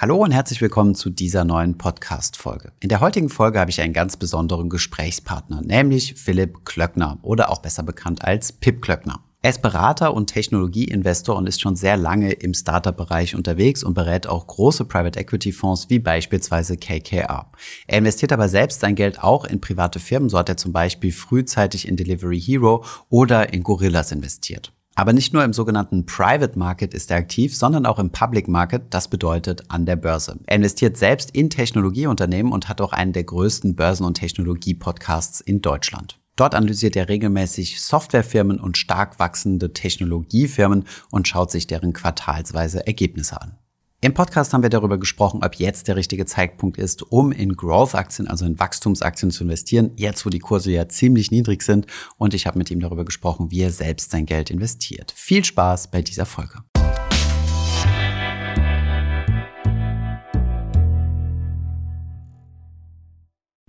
Hallo und herzlich willkommen zu dieser neuen Podcast-Folge. In der heutigen Folge habe ich einen ganz besonderen Gesprächspartner, nämlich Philipp Klöckner oder auch besser bekannt als Pip Klöckner. Er ist Berater und Technologieinvestor und ist schon sehr lange im Startup-Bereich unterwegs und berät auch große Private Equity Fonds wie beispielsweise KKR. Er investiert aber selbst sein Geld auch in private Firmen, so hat er zum Beispiel frühzeitig in Delivery Hero oder in Gorillas investiert. Aber nicht nur im sogenannten Private Market ist er aktiv, sondern auch im Public Market, das bedeutet an der Börse. Er investiert selbst in Technologieunternehmen und hat auch einen der größten Börsen- und Technologie-Podcasts in Deutschland. Dort analysiert er regelmäßig Softwarefirmen und stark wachsende Technologiefirmen und schaut sich deren quartalsweise Ergebnisse an. Im Podcast haben wir darüber gesprochen, ob jetzt der richtige Zeitpunkt ist, um in Growth-Aktien, also in Wachstumsaktien zu investieren, jetzt wo die Kurse ja ziemlich niedrig sind. Und ich habe mit ihm darüber gesprochen, wie er selbst sein Geld investiert. Viel Spaß bei dieser Folge.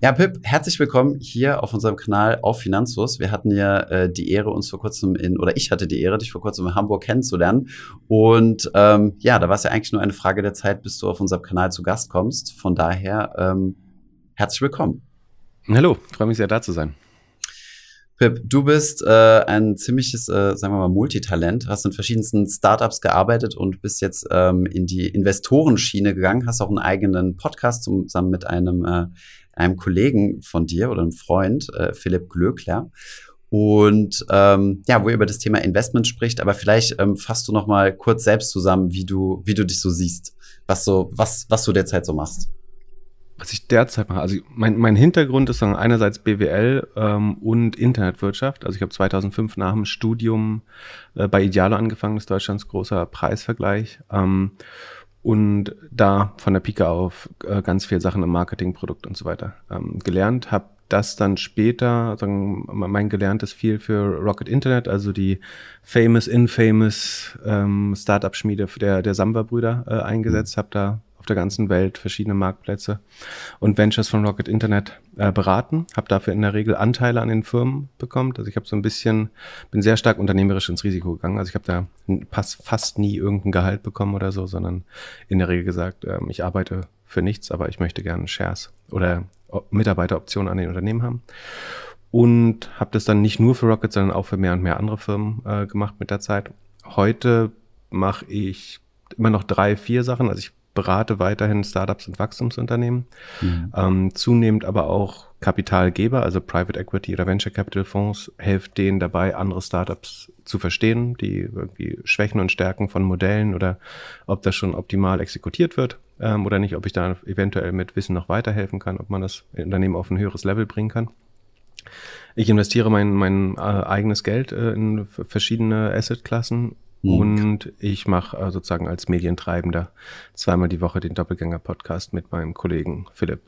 Ja, Pip, herzlich willkommen hier auf unserem Kanal auf Finanzus. Wir hatten ja äh, die Ehre, uns vor kurzem in, oder ich hatte die Ehre, dich vor kurzem in Hamburg kennenzulernen. Und ähm, ja, da war es ja eigentlich nur eine Frage der Zeit, bis du auf unserem Kanal zu Gast kommst. Von daher, ähm, herzlich willkommen. Hallo, freue mich sehr, da zu sein. Pip, du bist äh, ein ziemliches, äh, sagen wir mal, Multitalent, hast in verschiedensten Startups gearbeitet und bist jetzt ähm, in die Investorenschiene gegangen, hast auch einen eigenen Podcast zusammen mit einem äh, einem Kollegen von dir oder einem Freund, äh, Philipp Glöckler. Und ähm, ja, wo er über das Thema Investment spricht, aber vielleicht ähm, fasst du noch mal kurz selbst zusammen, wie du, wie du dich so siehst, was so, was, was du derzeit so machst. Was ich derzeit mache, also mein, mein Hintergrund ist einerseits BWL ähm, und Internetwirtschaft. Also ich habe 2005 nach dem Studium äh, bei Idealo angefangen, das ist Deutschlands großer Preisvergleich. Ähm, und da von der Pike auf äh, ganz viel Sachen im Marketing, Produkt und so weiter ähm, gelernt. Habe das dann später, sagen, mein gelerntes viel für Rocket Internet, also die famous, infamous ähm, Startup-Schmiede der, der Samba-Brüder äh, eingesetzt. Habe da auf der ganzen Welt verschiedene Marktplätze und Ventures von Rocket Internet äh, beraten, habe dafür in der Regel Anteile an den Firmen bekommen. Also ich habe so ein bisschen, bin sehr stark unternehmerisch ins Risiko gegangen. Also ich habe da fast, nie irgendein Gehalt bekommen oder so, sondern in der Regel gesagt, äh, ich arbeite für nichts, aber ich möchte gerne Shares oder Mitarbeiteroptionen an den Unternehmen haben. Und habe das dann nicht nur für Rocket, sondern auch für mehr und mehr andere Firmen äh, gemacht mit der Zeit. Heute mache ich immer noch drei, vier Sachen. Also ich berate weiterhin Startups und Wachstumsunternehmen, mhm. ähm, zunehmend aber auch Kapitalgeber, also Private Equity oder Venture Capital Fonds, hilft denen dabei, andere Startups zu verstehen, die irgendwie Schwächen und Stärken von Modellen oder ob das schon optimal exekutiert wird ähm, oder nicht, ob ich da eventuell mit Wissen noch weiterhelfen kann, ob man das Unternehmen auf ein höheres Level bringen kann. Ich investiere mein, mein äh, eigenes Geld äh, in verschiedene Assetklassen Mhm. Und ich mache äh, sozusagen als Medientreibender zweimal die Woche den Doppelgänger-Podcast mit meinem Kollegen Philipp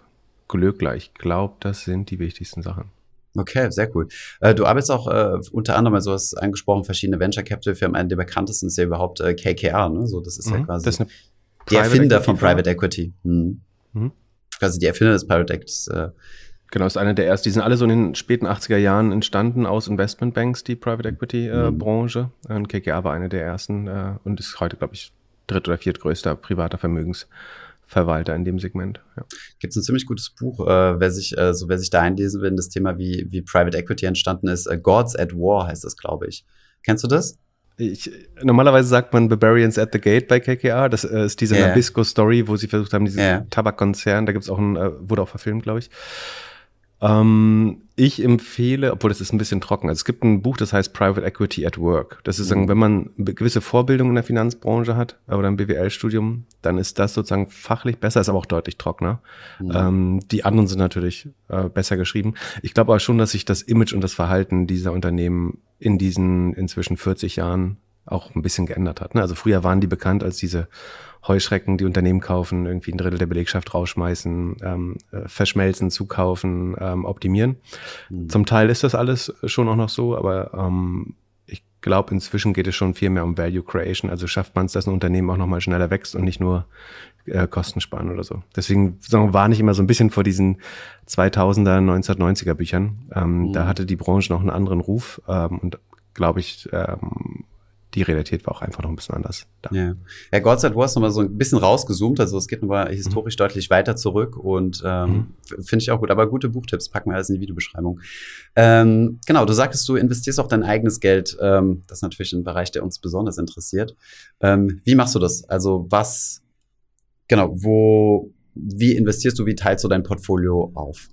Glöckler. Ich glaube, das sind die wichtigsten Sachen. Okay, sehr cool. Äh, du arbeitest auch äh, unter anderem, also hast angesprochen, verschiedene Venture Capital Firmen. Eine der bekanntesten ist ja überhaupt äh, KKR, ne? So, das ist mhm, ja quasi ist der Erfinder Equity von Private Equity. Mhm. Mhm. Quasi die Erfinder des Private Equity. Äh, Genau, ist einer der ersten. Die sind alle so in den späten 80er Jahren entstanden aus Investmentbanks, die Private Equity äh, mhm. Branche. Und KKA war einer der ersten äh, und ist heute, glaube ich, dritt- oder viertgrößter privater Vermögensverwalter in dem Segment. Ja. Gibt es ein ziemlich gutes Buch, äh, wer sich, äh, so wer sich da einlesen will, in das Thema, wie, wie Private Equity entstanden ist. Uh, Gods at War heißt das, glaube ich. Kennst du das? Ich, normalerweise sagt man Barbarians at the Gate bei KKR. Das äh, ist diese yeah. Nabisco-Story, wo sie versucht haben, diesen yeah. Tabakkonzern, da gibt es auch ein, äh, wurde auch verfilmt, glaube ich. Ähm, ich empfehle, obwohl das ist ein bisschen trocken, also es gibt ein Buch, das heißt Private Equity at Work. Das ist, mhm. wenn man gewisse Vorbildung in der Finanzbranche hat oder ein BWL-Studium, dann ist das sozusagen fachlich besser, ist aber auch deutlich trockener. Mhm. Ähm, die anderen sind natürlich äh, besser geschrieben. Ich glaube aber schon, dass sich das Image und das Verhalten dieser Unternehmen in diesen inzwischen 40 Jahren auch ein bisschen geändert hat. Ne? Also früher waren die bekannt als diese Heuschrecken, die Unternehmen kaufen, irgendwie ein Drittel der Belegschaft rausschmeißen, ähm, äh, verschmelzen, zukaufen, ähm, optimieren. Mhm. Zum Teil ist das alles schon auch noch so, aber ähm, ich glaube, inzwischen geht es schon viel mehr um Value Creation. Also schafft man es, dass ein Unternehmen auch nochmal schneller wächst und nicht nur äh, Kosten sparen oder so. Deswegen warne ich immer so ein bisschen vor diesen 2000er, 1990er Büchern. Ähm, mhm. Da hatte die Branche noch einen anderen Ruf ähm, und glaube ich, ähm, die Realität war auch einfach noch ein bisschen anders. Da. Ja. ja, Gott sei Dank, du hast nochmal so ein bisschen rausgezoomt, also es geht nochmal historisch mhm. deutlich weiter zurück und ähm, mhm. finde ich auch gut. Aber gute Buchtipps packen wir alles in die Videobeschreibung. Ähm, genau, du sagtest, du investierst auch dein eigenes Geld. Ähm, das ist natürlich ein Bereich, der uns besonders interessiert. Ähm, wie machst du das? Also was, genau, wo, wie investierst du, wie teilst du dein Portfolio auf?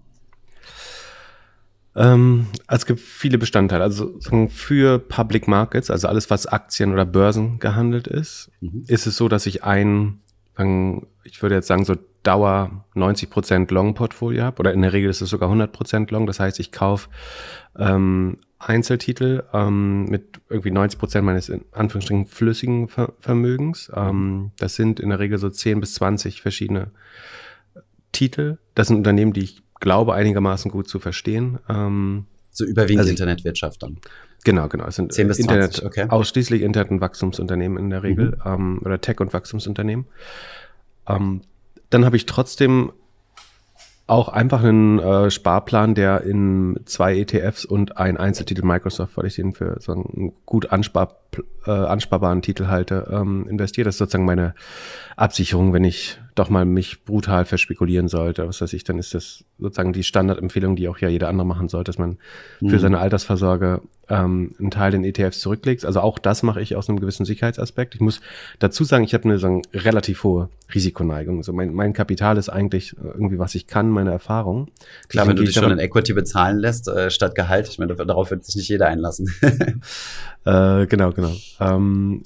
Ähm, also es gibt viele Bestandteile. Also für Public Markets, also alles, was Aktien oder Börsen gehandelt ist, mhm. ist es so, dass ich ein, ich würde jetzt sagen, so Dauer 90% Long-Portfolio habe. Oder in der Regel ist es sogar 100% Long. Das heißt, ich kaufe ähm, Einzeltitel ähm, mit irgendwie 90% meines in Anführungsstrichen flüssigen Ver Vermögens. Ähm, das sind in der Regel so 10 bis 20 verschiedene Titel. Das sind Unternehmen, die ich glaube, einigermaßen gut zu verstehen. Ähm, so überwiegend also, Internetwirtschaft dann. Genau, genau. Es sind 10 bis Internet, 20, okay. ausschließlich Internet- und Wachstumsunternehmen in der Regel mhm. ähm, oder Tech- und Wachstumsunternehmen. Ähm, dann habe ich trotzdem auch einfach einen äh, Sparplan, der in zwei ETFs und ein Einzeltitel Microsoft, weil ich den für so einen gut anspar, äh, ansparbaren Titel halte, ähm, investiert. Das ist sozusagen meine Absicherung, wenn ich doch mal mich brutal verspekulieren sollte. Was weiß ich, dann ist das sozusagen die Standardempfehlung, die auch ja jeder andere machen sollte, dass man mhm. für seine Altersvorsorge ähm, einen Teil in ETFs zurücklegt. Also auch das mache ich aus einem gewissen Sicherheitsaspekt. Ich muss dazu sagen, ich habe eine sagen, relativ hohe Risikoneigung. Also mein, mein Kapital ist eigentlich irgendwie, was ich kann, meine Erfahrung. Klar, wenn du dich schon in Equity bezahlen lässt, äh, statt Gehalt, ich meine, darauf wird sich nicht jeder einlassen. äh, genau, genau. Ähm,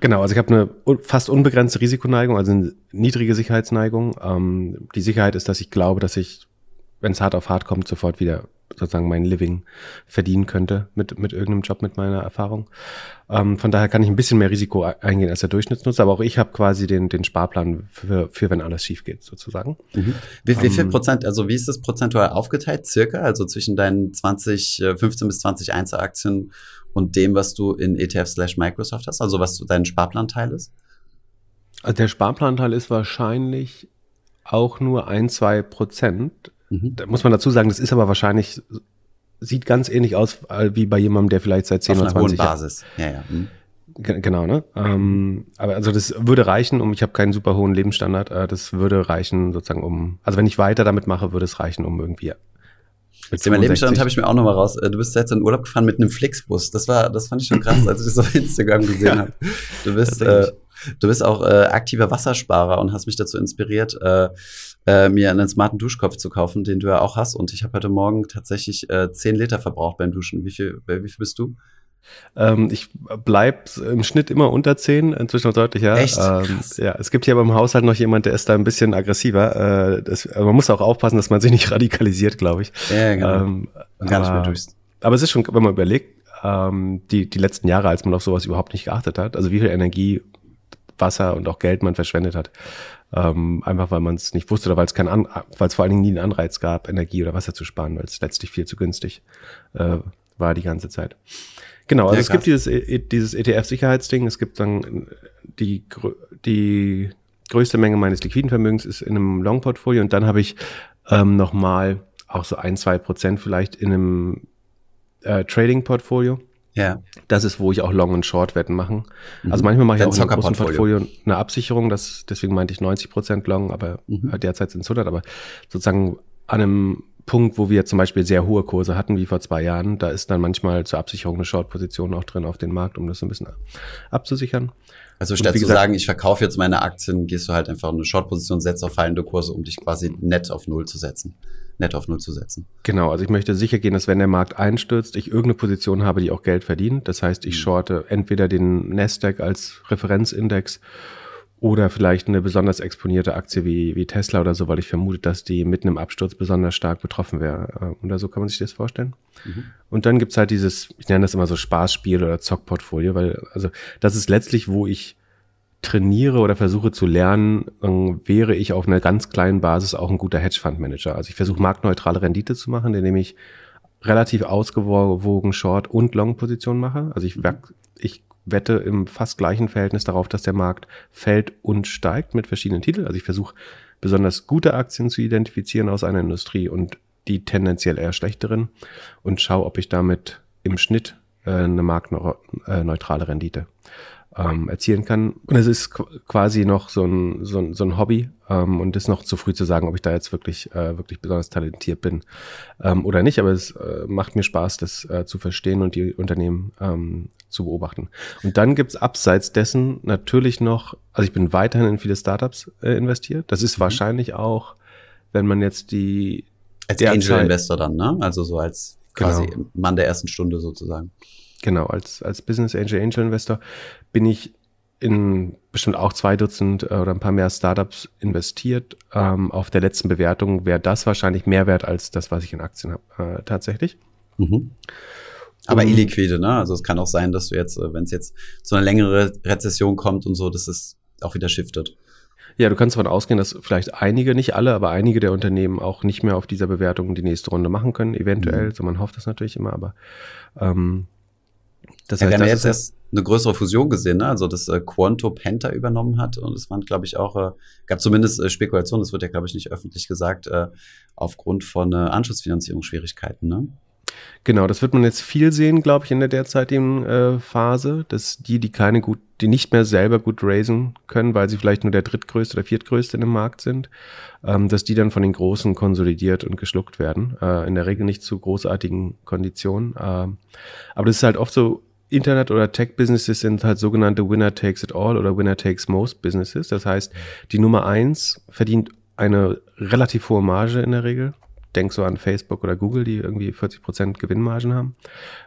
Genau, also ich habe eine fast unbegrenzte Risikoneigung, also eine niedrige Sicherheitsneigung. Ähm, die Sicherheit ist, dass ich glaube, dass ich, wenn es hart auf hart kommt, sofort wieder sozusagen mein Living verdienen könnte mit, mit irgendeinem Job, mit meiner Erfahrung. Ähm, von daher kann ich ein bisschen mehr Risiko eingehen als der Durchschnittsnutzer, aber auch ich habe quasi den, den Sparplan für, für, wenn alles schief geht, sozusagen. Mhm. Wie, wie viel ähm, Prozent, also wie ist das prozentual aufgeteilt, circa? Also zwischen deinen 20, 15 äh, bis 20 Einzelaktien und dem, was du in ETF slash Microsoft hast, also was dein Sparplanteil ist? Also der Sparplanteil ist wahrscheinlich auch nur ein, zwei Prozent. Mhm. Da muss man dazu sagen, das ist aber wahrscheinlich, sieht ganz ähnlich aus wie bei jemandem, der vielleicht seit 10 Auf oder 20 Jahren. Basis. Ja, ja. Mhm. Genau, ne? Ähm, aber also das würde reichen, um, ich habe keinen super hohen Lebensstandard, äh, das würde reichen sozusagen um, also wenn ich weiter damit mache, würde es reichen, um irgendwie mit Thema Lebensstand habe ich mir auch noch mal raus. Äh, du bist jetzt in Urlaub gefahren mit einem Flixbus. Das war, das fand ich schon krass, als ich das auf Instagram gesehen ja. habe. Du bist, äh, du bist auch äh, aktiver Wassersparer und hast mich dazu inspiriert, äh, äh, mir einen smarten Duschkopf zu kaufen, den du ja auch hast. Und ich habe heute Morgen tatsächlich äh, 10 Liter verbraucht beim Duschen. Wie viel, wie viel bist du? Ähm, ich bleib im Schnitt immer unter 10, inzwischen noch deutlich, ja. Echt? Ähm, ja, es gibt hier beim Haushalt noch jemand, der ist da ein bisschen aggressiver. Äh, das, man muss auch aufpassen, dass man sich nicht radikalisiert, glaube ich. Ja, genau. Ähm, Gar nicht mehr durchs. Aber es ist schon, wenn man überlegt, ähm, die, die letzten Jahre, als man auf sowas überhaupt nicht geachtet hat, also wie viel Energie, Wasser und auch Geld man verschwendet hat. Ähm, einfach weil man es nicht wusste oder weil es kein An weil es vor allen Dingen nie einen Anreiz gab, Energie oder Wasser zu sparen, weil es letztlich viel zu günstig äh, war die ganze Zeit. Genau, also es gibt dieses, e, dieses ETF-Sicherheitsding, es gibt dann die, die größte Menge meines liquiden Vermögens ist in einem Long-Portfolio und dann habe ich ähm, nochmal auch so ein, zwei Prozent vielleicht in einem äh, Trading-Portfolio. Ja. Das ist, wo ich auch Long- und Short-Wetten mache. Mhm. Also manchmal mache ich auch in einem großen Portfolio eine Absicherung, das, deswegen meinte ich 90 Prozent Long, aber mhm. derzeit sind es 100, aber sozusagen an einem Punkt, wo wir zum Beispiel sehr hohe Kurse hatten, wie vor zwei Jahren, da ist dann manchmal zur Absicherung eine Short-Position auch drin auf den Markt, um das ein bisschen abzusichern. Also statt zu sagen, ich verkaufe jetzt meine Aktien, gehst du halt einfach eine Short-Position, setzt auf fallende Kurse, um dich quasi nett auf Null zu setzen. Nett auf Null zu setzen. Genau, also ich möchte sicher gehen, dass wenn der Markt einstürzt, ich irgendeine Position habe, die auch Geld verdient. Das heißt, ich mhm. shorte entweder den Nasdaq als Referenzindex oder vielleicht eine besonders exponierte Aktie wie, wie Tesla oder so, weil ich vermute, dass die mitten im Absturz besonders stark betroffen wäre. Oder so kann man sich das vorstellen. Mhm. Und dann gibt's halt dieses, ich nenne das immer so Spaßspiel oder Zockportfolio, weil, also das ist letztlich, wo ich trainiere oder versuche zu lernen, wäre ich auf einer ganz kleinen Basis auch ein guter Hedgefondsmanager. Also ich versuche marktneutrale Rendite zu machen, indem ich relativ ausgewogen Short- und Long-Position mache. Also ich, ich wette im fast gleichen Verhältnis darauf, dass der Markt fällt und steigt mit verschiedenen Titeln. Also ich versuche besonders gute Aktien zu identifizieren aus einer Industrie und die tendenziell eher schlechteren und schaue, ob ich damit im Schnitt äh, eine marktneutrale Rendite ähm, erzielen kann. Und es ist quasi noch so ein, so ein, so ein Hobby ähm, und ist noch zu früh zu sagen, ob ich da jetzt wirklich, äh, wirklich besonders talentiert bin ähm, oder nicht. Aber es äh, macht mir Spaß, das äh, zu verstehen und die Unternehmen ähm, zu beobachten. Und dann gibt's abseits dessen natürlich noch, also ich bin weiterhin in viele Startups äh, investiert. Das ist mhm. wahrscheinlich auch, wenn man jetzt die als Angel Investor dann, ne? Also so als quasi genau. Mann der ersten Stunde sozusagen. Genau, als, als Business Angel Angel Investor bin ich in bestimmt auch zwei Dutzend äh, oder ein paar mehr Startups investiert. Ähm, auf der letzten Bewertung wäre das wahrscheinlich mehr wert als das, was ich in Aktien habe, äh, tatsächlich. Mhm. Aber um, illiquide, ne? Also es kann auch sein, dass du jetzt, äh, wenn es jetzt zu einer längeren Rezession kommt und so, dass es auch wieder shiftet. Ja, du kannst davon ausgehen, dass vielleicht einige, nicht alle, aber einige der Unternehmen auch nicht mehr auf dieser Bewertung die nächste Runde machen können, eventuell. Mhm. So man hofft das natürlich immer, aber ähm, das heißt, ja, wir haben jetzt erst eine größere Fusion gesehen, ne? also dass äh, Quanto Penta übernommen hat und es waren, glaube ich, auch, äh, gab zumindest äh, Spekulationen, das wird ja, glaube ich, nicht öffentlich gesagt, äh, aufgrund von äh, Anschlussfinanzierungsschwierigkeiten. Ne? Genau, das wird man jetzt viel sehen, glaube ich, in der derzeitigen äh, Phase, dass die, die keine gut, die nicht mehr selber gut raisen können, weil sie vielleicht nur der drittgrößte oder viertgrößte in dem Markt sind, ähm, dass die dann von den Großen konsolidiert und geschluckt werden. Äh, in der Regel nicht zu großartigen Konditionen. Äh, aber das ist halt oft so, Internet- oder Tech-Businesses sind halt sogenannte Winner takes it all oder Winner takes most Businesses. Das heißt, die Nummer eins verdient eine relativ hohe Marge in der Regel denk so an Facebook oder Google, die irgendwie 40 Prozent Gewinnmargen haben.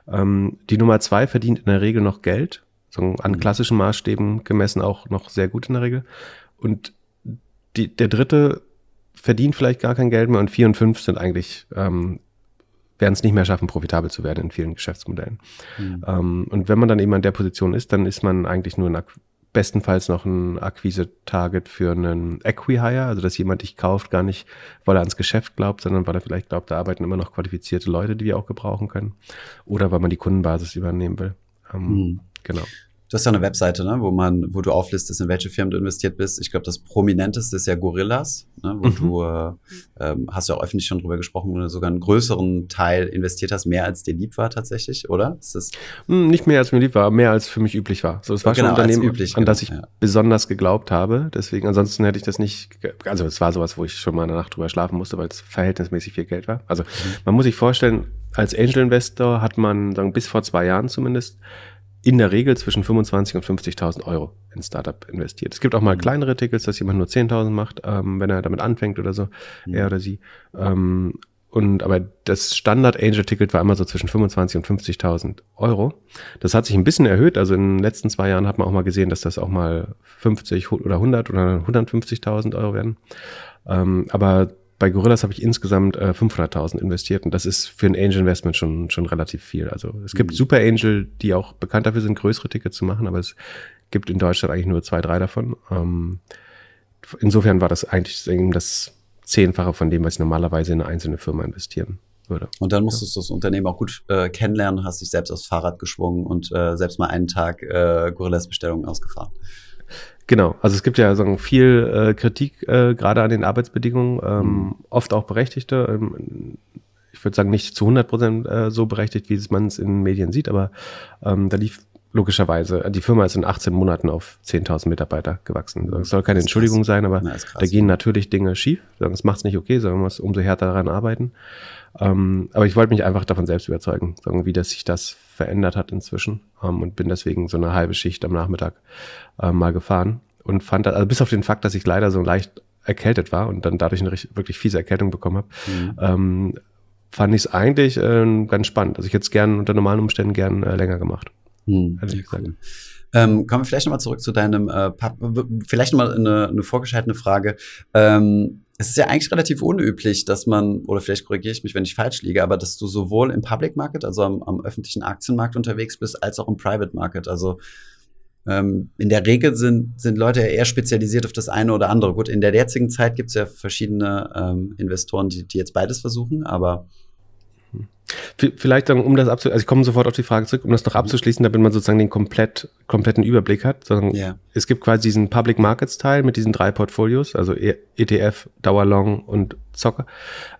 Ähm, die Nummer zwei verdient in der Regel noch Geld, so an mhm. klassischen Maßstäben gemessen auch noch sehr gut in der Regel. Und die, der dritte verdient vielleicht gar kein Geld mehr und vier und fünf sind eigentlich ähm, werden es nicht mehr schaffen, profitabel zu werden in vielen Geschäftsmodellen. Mhm. Ähm, und wenn man dann eben an der Position ist, dann ist man eigentlich nur ein bestenfalls noch ein Akquise-Target für einen Equihire, also dass jemand dich kauft, gar nicht, weil er ans Geschäft glaubt, sondern weil er vielleicht glaubt, da arbeiten immer noch qualifizierte Leute, die wir auch gebrauchen können. Oder weil man die Kundenbasis übernehmen will. Ähm, mhm. Genau. Du hast ja eine Webseite, ne, wo man, wo du auflistest, in welche Firmen du investiert bist. Ich glaube, das prominenteste ist ja Gorillas, ne, wo mhm. du äh, ähm, hast ja auch öffentlich schon drüber gesprochen, wo du sogar einen größeren Teil investiert hast, mehr als dir lieb war tatsächlich, oder? Ist das hm, Nicht mehr als mir lieb war, mehr als für mich üblich war. So, es war genau, schon ein Unternehmen, üblich, an genau, das ich ja. besonders geglaubt habe. Deswegen, ansonsten hätte ich das nicht. Also es war sowas, wo ich schon mal eine Nacht drüber schlafen musste, weil es verhältnismäßig viel Geld war. Also mhm. man muss sich vorstellen, als Angel Investor hat man sagen, bis vor zwei Jahren zumindest in der Regel zwischen 25 und 50.000 Euro in Startup investiert. Es gibt auch mal mhm. kleinere Tickets, dass jemand nur 10.000 macht, ähm, wenn er damit anfängt oder so, mhm. er oder sie. Ähm, und aber das Standard Angel Ticket war immer so zwischen 25 und 50.000 Euro. Das hat sich ein bisschen erhöht. Also in den letzten zwei Jahren hat man auch mal gesehen, dass das auch mal 50 oder 100 oder 150.000 Euro werden. Ähm, aber bei Gorillas habe ich insgesamt äh, 500.000 investiert und das ist für ein Angel Investment schon, schon relativ viel. Also es gibt mhm. Super Angel, die auch bekannt dafür sind, größere Tickets zu machen, aber es gibt in Deutschland eigentlich nur zwei, drei davon. Ähm, insofern war das eigentlich das Zehnfache von dem, was ich normalerweise in eine einzelne Firma investieren würde. Und dann musstest ja. du das Unternehmen auch gut äh, kennenlernen, hast dich selbst aufs Fahrrad geschwungen und äh, selbst mal einen Tag äh, Gorillas Bestellungen ausgefahren. Genau, also es gibt ja so viel äh, Kritik äh, gerade an den Arbeitsbedingungen, ähm, mhm. oft auch berechtigte. Ähm, ich würde sagen, nicht zu 100 Prozent äh, so berechtigt, wie man es in den Medien sieht, aber ähm, da lief logischerweise, die Firma ist in 18 Monaten auf 10.000 Mitarbeiter gewachsen. Das soll keine Entschuldigung sein, aber Na, da gehen natürlich Dinge schief. Das macht es nicht okay, sondern man muss umso härter daran arbeiten. Ähm, aber ich wollte mich einfach davon selbst überzeugen, sagen, wie das sich das verändert hat inzwischen ähm, und bin deswegen so eine halbe Schicht am Nachmittag äh, mal gefahren und fand, also bis auf den Fakt, dass ich leider so leicht erkältet war und dann dadurch eine wirklich fiese Erkältung bekommen habe, mhm. ähm, fand ich es eigentlich äh, ganz spannend. Also ich hätte es gern unter normalen Umständen gern äh, länger gemacht. Cool. Ähm, kommen wir vielleicht nochmal zurück zu deinem, äh, Pap vielleicht nochmal eine, eine vorgeschaltete Frage. Ähm, es ist ja eigentlich relativ unüblich, dass man, oder vielleicht korrigiere ich mich, wenn ich falsch liege, aber dass du sowohl im Public Market, also am, am öffentlichen Aktienmarkt unterwegs bist, als auch im Private Market. Also ähm, in der Regel sind, sind Leute ja eher spezialisiert auf das eine oder andere. Gut, in der jetzigen Zeit gibt es ja verschiedene ähm, Investoren, die, die jetzt beides versuchen, aber Vielleicht, um das abzuschließen, also ich komme sofort auf die Frage zurück, um das noch abzuschließen, damit man sozusagen den komplett, kompletten Überblick hat. Yeah. Es gibt quasi diesen Public Markets Teil mit diesen drei Portfolios, also ETF, Dauerlong und Zocker.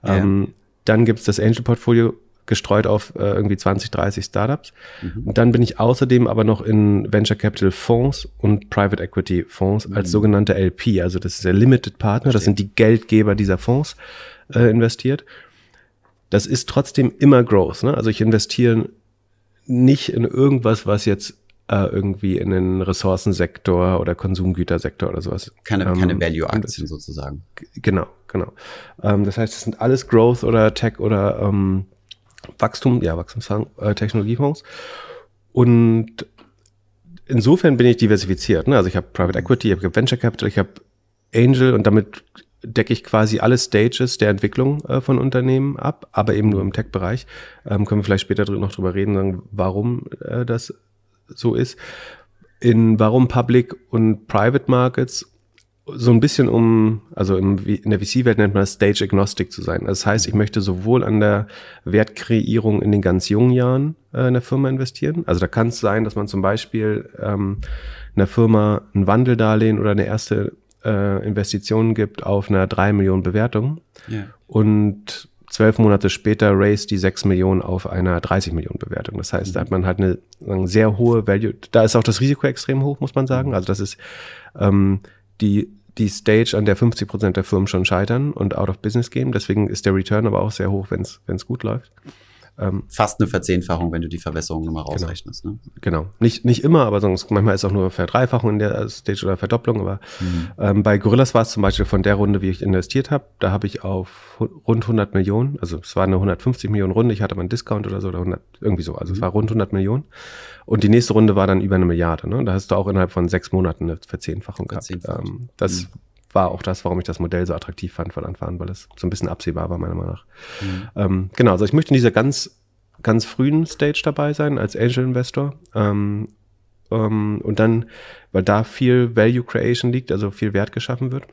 Yeah. Ähm, dann gibt es das Angel Portfolio, gestreut auf äh, irgendwie 20, 30 Startups. Mhm. Und dann bin ich außerdem aber noch in Venture Capital Fonds und Private Equity Fonds mhm. als sogenannte LP, also das ist der Limited Partner, Verstehe. das sind die Geldgeber dieser Fonds äh, investiert. Das ist trotzdem immer Growth. Ne? Also ich investiere nicht in irgendwas, was jetzt äh, irgendwie in den Ressourcensektor oder Konsumgütersektor oder sowas. Keine, ähm, keine Value-Aktien sozusagen. Genau, genau. Ähm, das heißt, es sind alles Growth oder Tech oder ähm, Wachstum, ja, Wachstumsfonds, äh, Technologiefonds. Und insofern bin ich diversifiziert. Ne? Also ich habe Private Equity, ich habe Venture Capital, ich habe Angel und damit decke ich quasi alle Stages der Entwicklung äh, von Unternehmen ab, aber eben nur im Tech-Bereich. Ähm, können wir vielleicht später noch drüber reden, sagen, warum äh, das so ist. In warum Public und Private Markets so ein bisschen um, also im, in der VC-Welt nennt man das Stage Agnostic zu sein. Das heißt, ich möchte sowohl an der Wertkreierung in den ganz jungen Jahren äh, der Firma investieren. Also da kann es sein, dass man zum Beispiel ähm, einer Firma ein Wandeldarlehen oder eine erste äh, Investition gibt auf einer drei Millionen Bewertung. Yeah. Und zwölf Monate später raised die sechs Millionen auf einer 30 Millionen Bewertung. Das heißt, da hat man halt eine, eine, sehr hohe Value. Da ist auch das Risiko extrem hoch, muss man sagen. Also das ist ähm, die die Stage, an der 50 Prozent der Firmen schon scheitern und out of business gehen. Deswegen ist der Return aber auch sehr hoch, wenn es gut läuft. Ähm, Fast eine Verzehnfachung, wenn du die Verbesserung nochmal genau. rausrechnest. Genau. Ne? genau. Nicht, nicht immer, aber sonst manchmal ist auch nur Verdreifachung in der Stage oder Verdopplung. Aber mhm. ähm, bei Gorillas war es zum Beispiel von der Runde, wie ich investiert habe, da habe ich auf rund 100 Millionen, also es war eine 150 Millionen Runde, ich hatte mal einen Discount oder so, oder 100, irgendwie so, also mhm. es war rund 100 Millionen. Und die nächste Runde war dann über eine Milliarde. Ne? Da hast du auch innerhalb von sechs Monaten eine Verzehnfachung gehabt. Ähm, das mhm war auch das, warum ich das Modell so attraktiv fand von Anfang an, weil es so ein bisschen absehbar war, meiner Meinung nach. Mhm. Ähm, genau, also ich möchte in dieser ganz ganz frühen Stage dabei sein als Angel Investor. Ähm, ähm, und dann, weil da viel Value Creation liegt, also viel Wert geschaffen wird.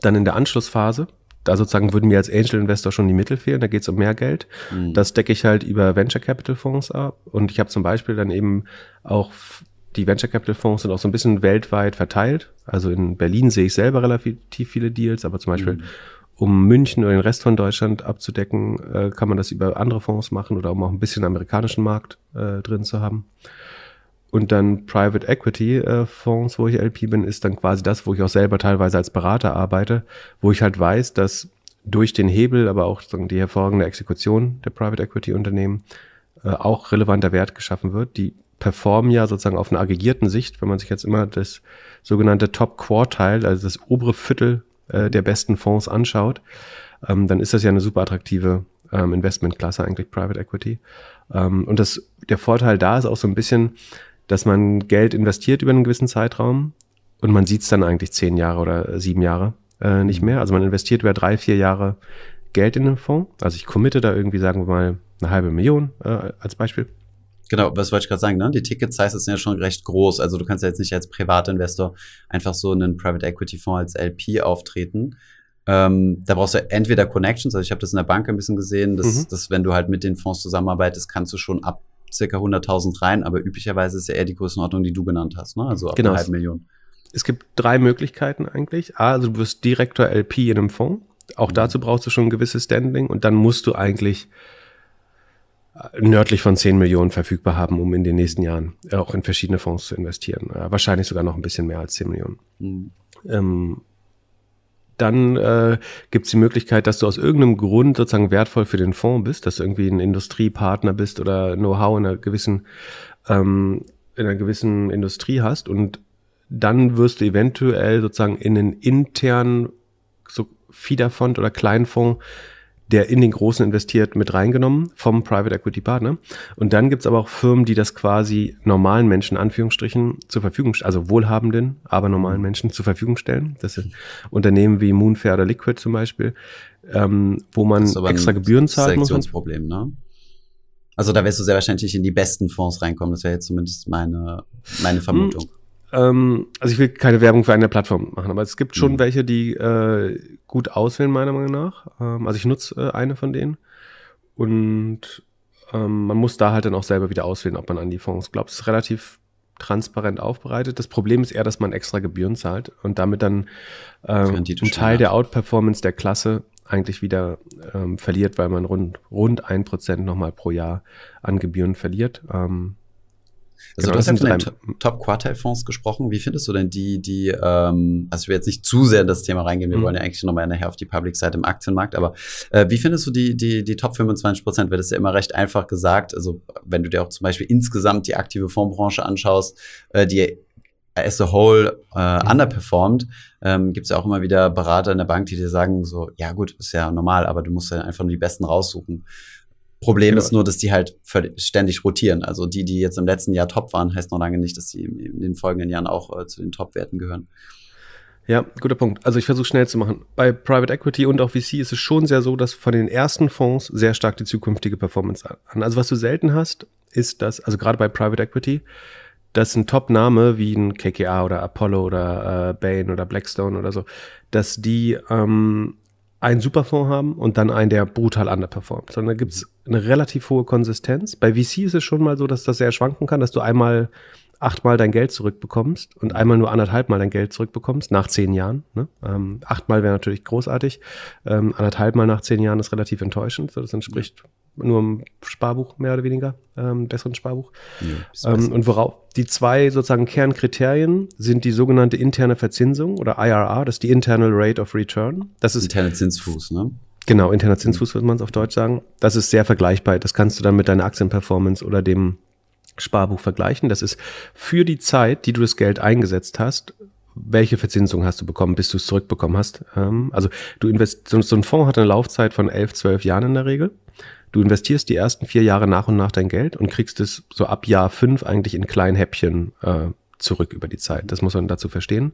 Dann in der Anschlussphase, da sozusagen würden mir als Angel Investor schon die Mittel fehlen, da geht es um mehr Geld. Mhm. Das decke ich halt über Venture Capital Fonds ab. Und ich habe zum Beispiel dann eben auch die Venture Capital Fonds sind auch so ein bisschen weltweit verteilt. Also in Berlin sehe ich selber relativ viele Deals, aber zum Beispiel mhm um München oder den Rest von Deutschland abzudecken, äh, kann man das über andere Fonds machen oder um auch ein bisschen amerikanischen Markt äh, drin zu haben. Und dann Private Equity äh, Fonds, wo ich LP bin, ist dann quasi das, wo ich auch selber teilweise als Berater arbeite, wo ich halt weiß, dass durch den Hebel, aber auch die hervorragende Exekution der Private Equity Unternehmen äh, auch relevanter Wert geschaffen wird. Die performen ja sozusagen auf einer aggregierten Sicht, wenn man sich jetzt immer das sogenannte Top Quartile, also das obere Viertel äh, der besten Fonds anschaut, ähm, dann ist das ja eine super attraktive ähm, Investmentklasse eigentlich Private Equity. Ähm, und das, der Vorteil da ist auch so ein bisschen, dass man Geld investiert über einen gewissen Zeitraum und man sieht es dann eigentlich zehn Jahre oder sieben Jahre äh, nicht mehr. Also man investiert über drei, vier Jahre Geld in den Fonds. Also ich committe da irgendwie, sagen wir mal, eine halbe Million äh, als Beispiel. Genau, was wollte ich gerade sagen, ne? Die Ticket-Size sind ja schon recht groß. Also du kannst ja jetzt nicht als Privatinvestor einfach so in einen Private Equity Fonds als LP auftreten. Ähm, da brauchst du entweder Connections, also ich habe das in der Bank ein bisschen gesehen, dass, mhm. dass wenn du halt mit den Fonds zusammenarbeitest, kannst du schon ab circa 100.000 rein, aber üblicherweise ist ja eher die Größenordnung, die du genannt hast, ne? also ab genau. einer halben Million. Es gibt drei Möglichkeiten eigentlich. A, also du wirst Direktor LP in einem Fonds. Auch mhm. dazu brauchst du schon ein gewisses Standing und dann musst du eigentlich nördlich von 10 Millionen verfügbar haben, um in den nächsten Jahren auch in verschiedene Fonds zu investieren. wahrscheinlich sogar noch ein bisschen mehr als 10 Millionen. Mhm. Ähm, dann äh, gibt es die Möglichkeit, dass du aus irgendeinem Grund sozusagen wertvoll für den Fonds bist, dass du irgendwie ein Industriepartner bist oder Know-how in einer gewissen ähm, in einer gewissen Industrie hast und dann wirst du eventuell sozusagen in einen internen so Fiederfond oder Kleinfonds der in den Großen investiert, mit reingenommen vom Private Equity Partner. Und dann gibt's aber auch Firmen, die das quasi normalen Menschen, Anführungsstrichen, zur Verfügung, also wohlhabenden, aber normalen Menschen zur Verfügung stellen. Das sind Unternehmen wie Moonfair oder Liquid zum Beispiel, ähm, wo man extra Gebühren zahlt. Selektionsproblem, ne? Also da wirst du sehr wahrscheinlich in die besten Fonds reinkommen. Das wäre jetzt zumindest meine, meine Vermutung. Hm ähm, also ich will keine Werbung für eine Plattform machen, aber es gibt schon mhm. welche, die äh, gut auswählen, meiner Meinung nach. Ähm, also ich nutze äh, eine von denen. Und ähm, man muss da halt dann auch selber wieder auswählen, ob man an die Fonds glaubt. Es ist relativ transparent aufbereitet. Das Problem ist eher, dass man extra Gebühren zahlt und damit dann ähm, ein Teil der Outperformance der Klasse eigentlich wieder ähm, verliert, weil man rund, rund ein Prozent nochmal pro Jahr an Gebühren verliert. Ähm, also genau, du hast ja von den Top-Quartile-Fonds gesprochen. Wie findest du denn die, die, ähm, also ich will jetzt nicht zu sehr in das Thema reingehen, wir mhm. wollen ja eigentlich nochmal nachher auf die Public-Seite im Aktienmarkt, aber äh, wie findest du die, die, die Top 25 Prozent? Wird es ja immer recht einfach gesagt. Also wenn du dir auch zum Beispiel insgesamt die aktive Fondsbranche anschaust, äh, die as a whole äh, mhm. underperformed, ähm, gibt es ja auch immer wieder Berater in der Bank, die dir sagen, so, ja gut, ist ja normal, aber du musst ja einfach nur die Besten raussuchen. Problem genau. ist nur, dass die halt ständig rotieren. Also die, die jetzt im letzten Jahr top waren, heißt noch lange nicht, dass die in den folgenden Jahren auch äh, zu den Top-Werten gehören. Ja, guter Punkt. Also ich versuche schnell zu machen. Bei Private Equity und auch VC ist es schon sehr so, dass von den ersten Fonds sehr stark die zukünftige Performance an. Also was du selten hast, ist dass, also gerade bei Private Equity, dass ein Top-Name wie ein KKA oder Apollo oder äh, Bain oder Blackstone oder so, dass die ähm, einen Superfonds haben und dann einen, der brutal underperformt. Sondern da gibt es eine relativ hohe Konsistenz. Bei VC ist es schon mal so, dass das sehr schwanken kann, dass du einmal achtmal dein Geld zurückbekommst und einmal nur anderthalb Mal dein Geld zurückbekommst nach zehn Jahren. Ne? Ähm, achtmal wäre natürlich großartig. Ähm, anderthalb nach zehn Jahren ist relativ enttäuschend. So, das entspricht nur im Sparbuch mehr oder weniger, ähm, besseren Sparbuch. Ja, ähm, und worauf die zwei sozusagen Kernkriterien sind die sogenannte interne Verzinsung oder IRR, das ist die Internal Rate of Return. Das ist interne Zinsfuß, ne? Genau, interner Zinsfuß würde man es auf Deutsch sagen. Das ist sehr vergleichbar. Das kannst du dann mit deiner Aktienperformance oder dem Sparbuch vergleichen. Das ist für die Zeit, die du das Geld eingesetzt hast, welche Verzinsung hast du bekommen, bis du es zurückbekommen hast. Ähm, also du investierst, so ein Fonds hat eine Laufzeit von elf, zwölf Jahren in der Regel. Du investierst die ersten vier Jahre nach und nach dein Geld und kriegst es so ab Jahr fünf eigentlich in kleinen Häppchen äh, zurück über die Zeit. Das muss man dazu verstehen.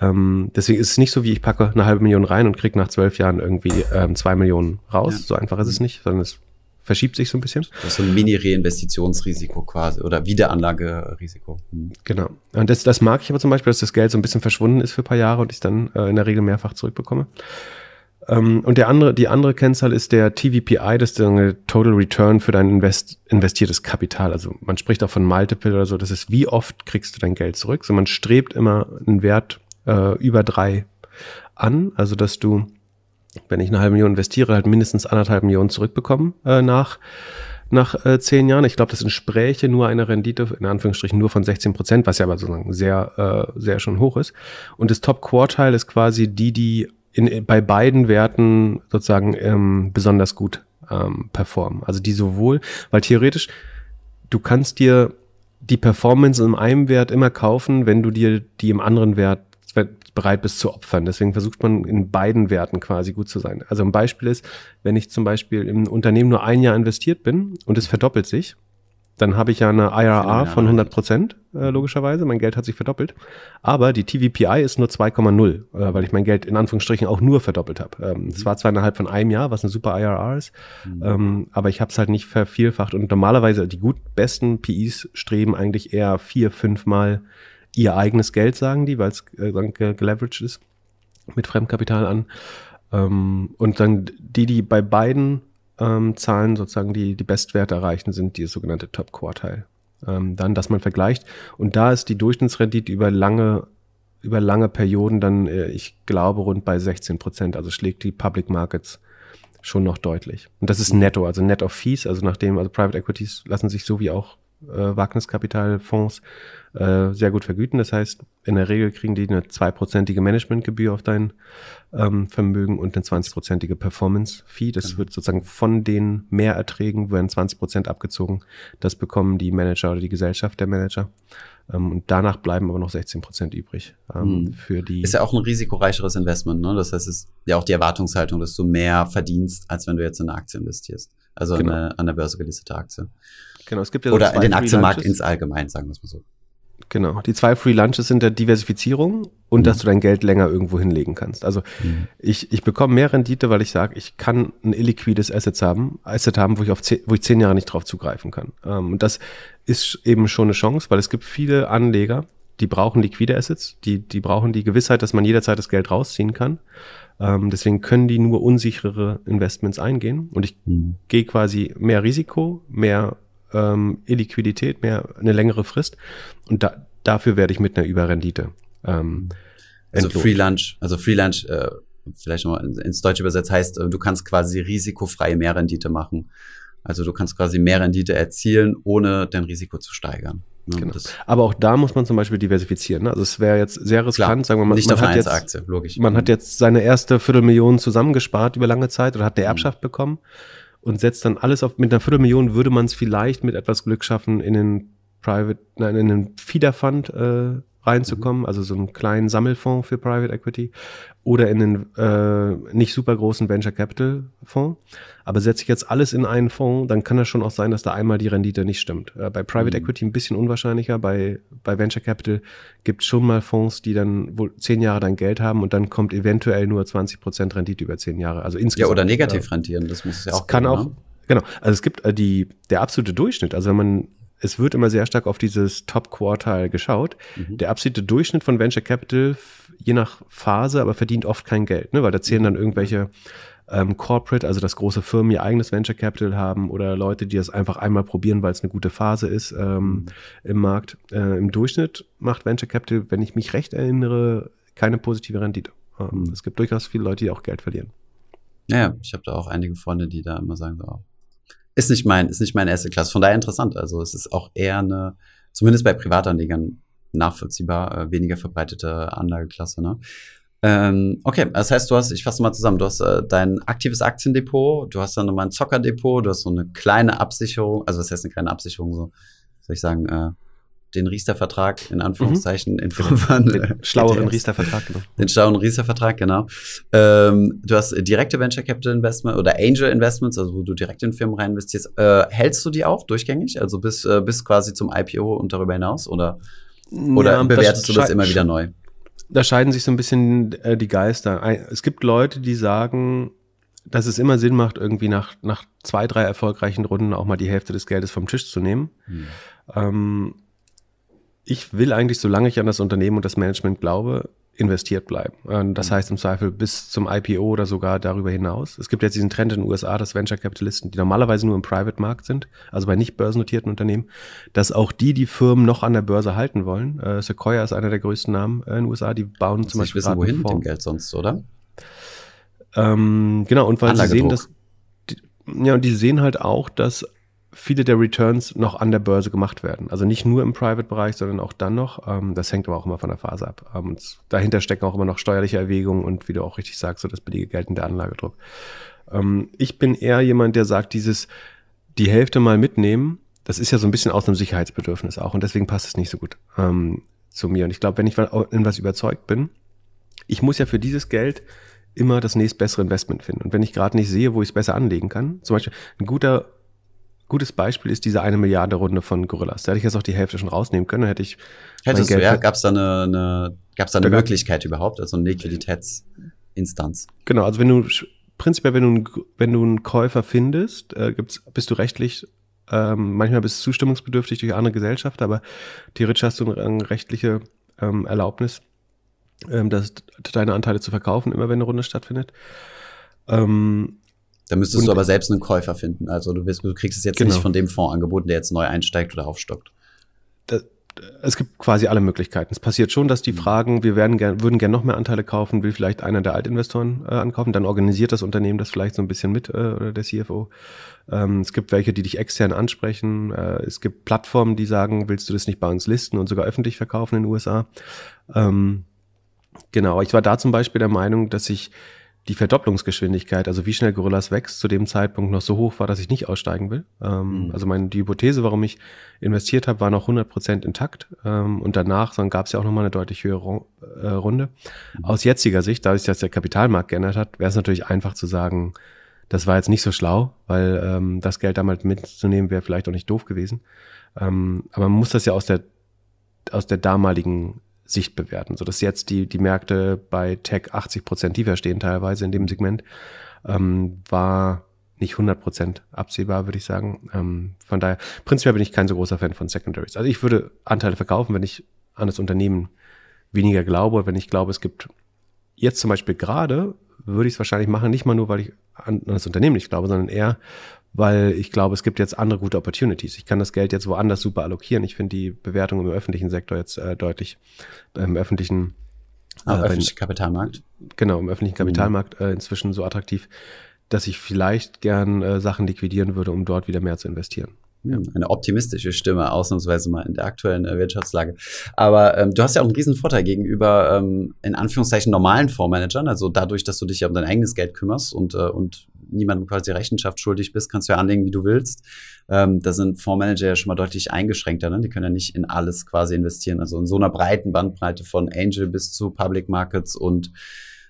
Ähm, deswegen ist es nicht so, wie ich packe eine halbe Million rein und krieg nach zwölf Jahren irgendwie ähm, zwei Millionen raus. Ja. So einfach ist es nicht, sondern es verschiebt sich so ein bisschen. Das ist so ein Mini-Reinvestitionsrisiko quasi oder Wiederanlagerisiko. Hm. Genau. Und das, das mag ich aber zum Beispiel, dass das Geld so ein bisschen verschwunden ist für ein paar Jahre und ich dann äh, in der Regel mehrfach zurückbekomme. Ähm, und der andere, die andere Kennzahl ist der TVPI, das ist der Total Return für dein Invest, investiertes Kapital. Also man spricht auch von Multiple oder so. Das ist, wie oft kriegst du dein Geld zurück? So man strebt immer einen Wert äh, über drei an. Also dass du, wenn ich eine halbe Million investiere, halt mindestens anderthalb Millionen zurückbekommen äh, nach nach äh, zehn Jahren. Ich glaube, das entspräche nur eine Rendite, in Anführungsstrichen nur von 16 Prozent, was ja aber sozusagen sehr, äh, sehr schon hoch ist. Und das Top-Quartile ist quasi die, die in, bei beiden Werten sozusagen ähm, besonders gut ähm, performen. Also die sowohl, weil theoretisch, du kannst dir die Performance in einem Wert immer kaufen, wenn du dir die im anderen Wert bereit bist zu opfern. Deswegen versucht man in beiden Werten quasi gut zu sein. Also ein Beispiel ist, wenn ich zum Beispiel im Unternehmen nur ein Jahr investiert bin und es verdoppelt sich, dann habe ich ja eine IRR von 100 Prozent, äh, logischerweise. Mein Geld hat sich verdoppelt. Aber die TVPI ist nur 2,0, äh, weil ich mein Geld in Anführungsstrichen auch nur verdoppelt habe. Ähm, es mhm. war zwar innerhalb von einem Jahr, was eine super IRR ist, mhm. ähm, aber ich habe es halt nicht vervielfacht. Und normalerweise die gut besten PIs streben eigentlich eher vier, fünf Mal ihr eigenes Geld, sagen die, weil es äh, geleveraged ist mit Fremdkapital an. Ähm, und dann die, die bei beiden ähm, Zahlen sozusagen die, die Bestwerte erreichen, sind die sogenannte Top Quartile. Ähm, dann, dass man vergleicht. Und da ist die Durchschnittsrendite über lange, über lange Perioden dann, äh, ich glaube, rund bei 16 Prozent. Also schlägt die Public Markets schon noch deutlich. Und das ist netto, also net of fees, also nachdem, also Private Equities lassen sich so wie auch äh, Wagniskapitalfonds äh, sehr gut vergüten. Das heißt, in der Regel kriegen die eine zweiprozentige Managementgebühr auf dein ähm, Vermögen und eine 20-prozentige Performance-Fee. Das mhm. wird sozusagen von den Mehrerträgen werden 20 Prozent abgezogen. Das bekommen die Manager oder die Gesellschaft der Manager. Ähm, und danach bleiben aber noch 16 Prozent übrig ähm, mhm. für die. Ist ja auch ein risikoreicheres Investment, ne? Das heißt, es ist ja auch die Erwartungshaltung, dass du mehr verdienst, als wenn du jetzt in eine Aktie investierst. Also genau. eine, an der Börse gelistete Aktie. Genau, es gibt ja Oder so in den Aktienmarkt ins Allgemein, sagen wir es mal so. Genau. Die zwei Free Lunches sind der Diversifizierung und mhm. dass du dein Geld länger irgendwo hinlegen kannst. Also mhm. ich, ich bekomme mehr Rendite, weil ich sage, ich kann ein illiquides Asset haben, Asset haben, wo ich auf zehn, wo ich zehn Jahre nicht drauf zugreifen kann. Ähm, und das ist eben schon eine Chance, weil es gibt viele Anleger, die brauchen liquide Assets, die, die brauchen die Gewissheit, dass man jederzeit das Geld rausziehen kann. Ähm, deswegen können die nur unsichere Investments eingehen. Und ich mhm. gehe quasi mehr Risiko, mehr ähm, Illiquidität, mehr eine längere Frist. Und da, dafür werde ich mit einer Überrendite. Ähm, also Free Lunch, also Free Lunch äh, vielleicht noch ins Deutsche übersetzt heißt, äh, du kannst quasi risikofreie Mehrrendite machen. Also du kannst quasi Mehrrendite erzielen, ohne dein Risiko zu steigern. Ne? Genau. Aber auch da muss man zum Beispiel diversifizieren. Ne? Also es wäre jetzt sehr riskant, Klar, sagen wir mal, nicht man, hat jetzt, Aktie, logisch. man hat jetzt seine erste Viertelmillion zusammengespart über lange Zeit oder hat eine mhm. Erbschaft mhm. bekommen und setzt dann alles auf, mit einer Viertelmillion würde man es vielleicht mit etwas Glück schaffen, in den Private, nein, in den Feeder Fund äh, reinzukommen, mhm. also so einen kleinen Sammelfonds für Private Equity oder in einen äh, nicht super großen Venture Capital Fonds. Aber setze ich jetzt alles in einen Fonds, dann kann es schon auch sein, dass da einmal die Rendite nicht stimmt. Äh, bei Private mhm. Equity ein bisschen unwahrscheinlicher, bei, bei Venture Capital gibt es schon mal Fonds, die dann wohl zehn Jahre dein Geld haben und dann kommt eventuell nur 20 Prozent Rendite über zehn Jahre. Also insgesamt. Ja, oder negativ rentieren, das muss es ja auch. Kann geben, auch, ne? genau. Also es gibt äh, die, der absolute Durchschnitt, also wenn man es wird immer sehr stark auf dieses Top-Quartal geschaut. Mhm. Der absolute Durchschnitt von Venture Capital, je nach Phase, aber verdient oft kein Geld, ne? weil da zählen dann irgendwelche ähm, Corporate, also dass große Firmen ihr eigenes Venture Capital haben oder Leute, die das einfach einmal probieren, weil es eine gute Phase ist ähm, mhm. im Markt. Äh, Im Durchschnitt macht Venture Capital, wenn ich mich recht erinnere, keine positive Rendite. Ähm, mhm. Es gibt durchaus viele Leute, die auch Geld verlieren. Naja, ich habe da auch einige Freunde, die da immer sagen, so, oh, ist nicht mein, ist nicht meine erste Klasse. Von daher interessant. Also es ist auch eher eine, zumindest bei Privatanlegern nachvollziehbar, äh, weniger verbreitete Anlageklasse. Ne? Ähm, okay, das heißt, du hast, ich fasse mal zusammen, du hast äh, dein aktives Aktiendepot, du hast dann nochmal ein Zockerdepot, du hast so eine kleine Absicherung, also was heißt eine kleine Absicherung, so, soll ich sagen, äh, den Riester-Vertrag in Anführungszeichen mhm. in Form von den schlaueren Riester-Vertrag, genau. Den schlauen Riester-Vertrag, genau. Ähm, du hast direkte Venture Capital Investment oder Angel Investments, also wo du direkt in Firmen rein investierst. Äh, hältst du die auch durchgängig? Also bis, äh, bis quasi zum IPO und darüber hinaus? Oder, oder ja, bewertest das du das immer wieder neu? Da scheiden sich so ein bisschen äh, die Geister. Es gibt Leute, die sagen, dass es immer Sinn macht, irgendwie nach, nach zwei, drei erfolgreichen Runden auch mal die Hälfte des Geldes vom Tisch zu nehmen. Hm. Ähm, ich will eigentlich, solange ich an das Unternehmen und das Management glaube, investiert bleiben. Das mhm. heißt im Zweifel bis zum IPO oder sogar darüber hinaus. Es gibt jetzt diesen Trend in den USA, dass Venture Capitalisten, die normalerweise nur im Private-Markt sind, also bei nicht börsennotierten Unternehmen, dass auch die die Firmen noch an der Börse halten wollen. Äh, Sequoia ist einer der größten Namen äh, in den USA, die bauen zum Beispiel. wissen, wohin mit dem Geld sonst, oder? Ähm, genau, und weil sie sehen, dass ja, und die sehen halt auch, dass viele der Returns noch an der Börse gemacht werden. Also nicht nur im Private-Bereich, sondern auch dann noch. Ähm, das hängt aber auch immer von der Phase ab. Ähm, und dahinter stecken auch immer noch steuerliche Erwägungen und wie du auch richtig sagst, so das billige Geld in der Anlagedruck. Ähm, ich bin eher jemand, der sagt, dieses die Hälfte mal mitnehmen, das ist ja so ein bisschen aus einem Sicherheitsbedürfnis auch und deswegen passt es nicht so gut zu mir. Und ich glaube, wenn ich in was überzeugt bin, ich muss ja für dieses Geld immer das nächstbessere Investment finden. Und wenn ich gerade nicht sehe, wo ich es besser anlegen kann, zum Beispiel ein guter gutes Beispiel ist diese eine Milliarde Runde von Gorillas. Da hätte ich jetzt auch die Hälfte schon rausnehmen können. Da hätte ich. Hättest du, ja? Gab es da eine, eine, gab's da eine Möglichkeit überhaupt, also eine Liquiditätsinstanz? Genau, also wenn du prinzipiell, wenn du, wenn du einen Käufer findest, äh, gibt's, bist du rechtlich ähm, manchmal bist du zustimmungsbedürftig durch andere Gesellschaft, aber theoretisch hast du eine, rechtliche ähm, Erlaubnis, ähm, das, deine Anteile zu verkaufen, immer wenn eine Runde stattfindet. Ähm, da müsstest und, du aber selbst einen Käufer finden. Also du, wirst, du kriegst es jetzt genau. nicht von dem Fonds angeboten, der jetzt neu einsteigt oder aufstockt. Das, es gibt quasi alle Möglichkeiten. Es passiert schon, dass die mhm. fragen, wir werden gern, würden gerne noch mehr Anteile kaufen, will vielleicht einer der Altinvestoren äh, ankaufen, dann organisiert das Unternehmen das vielleicht so ein bisschen mit äh, oder der CFO. Ähm, es gibt welche, die dich extern ansprechen. Äh, es gibt Plattformen, die sagen, willst du das nicht bei uns listen und sogar öffentlich verkaufen in den USA. Ähm, genau, ich war da zum Beispiel der Meinung, dass ich die Verdopplungsgeschwindigkeit, also wie schnell Gorillas wächst, zu dem Zeitpunkt noch so hoch war, dass ich nicht aussteigen will. Ähm, mhm. Also meine, die Hypothese, warum ich investiert habe, war noch 100 Prozent intakt. Ähm, und danach gab es ja auch nochmal eine deutlich höhere äh, Runde. Mhm. Aus jetziger Sicht, dadurch, dass der Kapitalmarkt geändert hat, wäre es natürlich einfach zu sagen, das war jetzt nicht so schlau, weil ähm, das Geld damals mitzunehmen wäre vielleicht auch nicht doof gewesen. Ähm, aber man muss das ja aus der, aus der damaligen Sicht bewerten, sodass jetzt die, die Märkte bei Tech 80 Prozent tiefer stehen teilweise in dem Segment, ähm, war nicht 100 Prozent absehbar, würde ich sagen. Ähm, von daher, prinzipiell bin ich kein so großer Fan von Secondaries. Also ich würde Anteile verkaufen, wenn ich an das Unternehmen weniger glaube, wenn ich glaube, es gibt jetzt zum Beispiel gerade, würde ich es wahrscheinlich machen, nicht mal nur, weil ich an das Unternehmen nicht glaube, sondern eher, weil ich glaube, es gibt jetzt andere gute Opportunities. Ich kann das Geld jetzt woanders super allokieren. Ich finde die Bewertung im öffentlichen Sektor jetzt äh, deutlich, im öffentlichen Ah, äh, öffentlichen Kapitalmarkt? Genau, im öffentlichen Kapitalmarkt äh, inzwischen so attraktiv, dass ich vielleicht gern äh, Sachen liquidieren würde, um dort wieder mehr zu investieren. Ja. Eine optimistische Stimme, ausnahmsweise mal in der aktuellen äh, Wirtschaftslage. Aber ähm, du hast ja auch einen riesen Vorteil gegenüber, ähm, in Anführungszeichen, normalen Fondsmanagern. Also dadurch, dass du dich ja um dein eigenes Geld kümmerst und, äh, und niemandem quasi Rechenschaft schuldig bist, kannst du ja anlegen, wie du willst. Ähm, da sind Fondsmanager ja schon mal deutlich eingeschränkter. Ne? Die können ja nicht in alles quasi investieren. Also in so einer breiten Bandbreite von Angel bis zu Public Markets und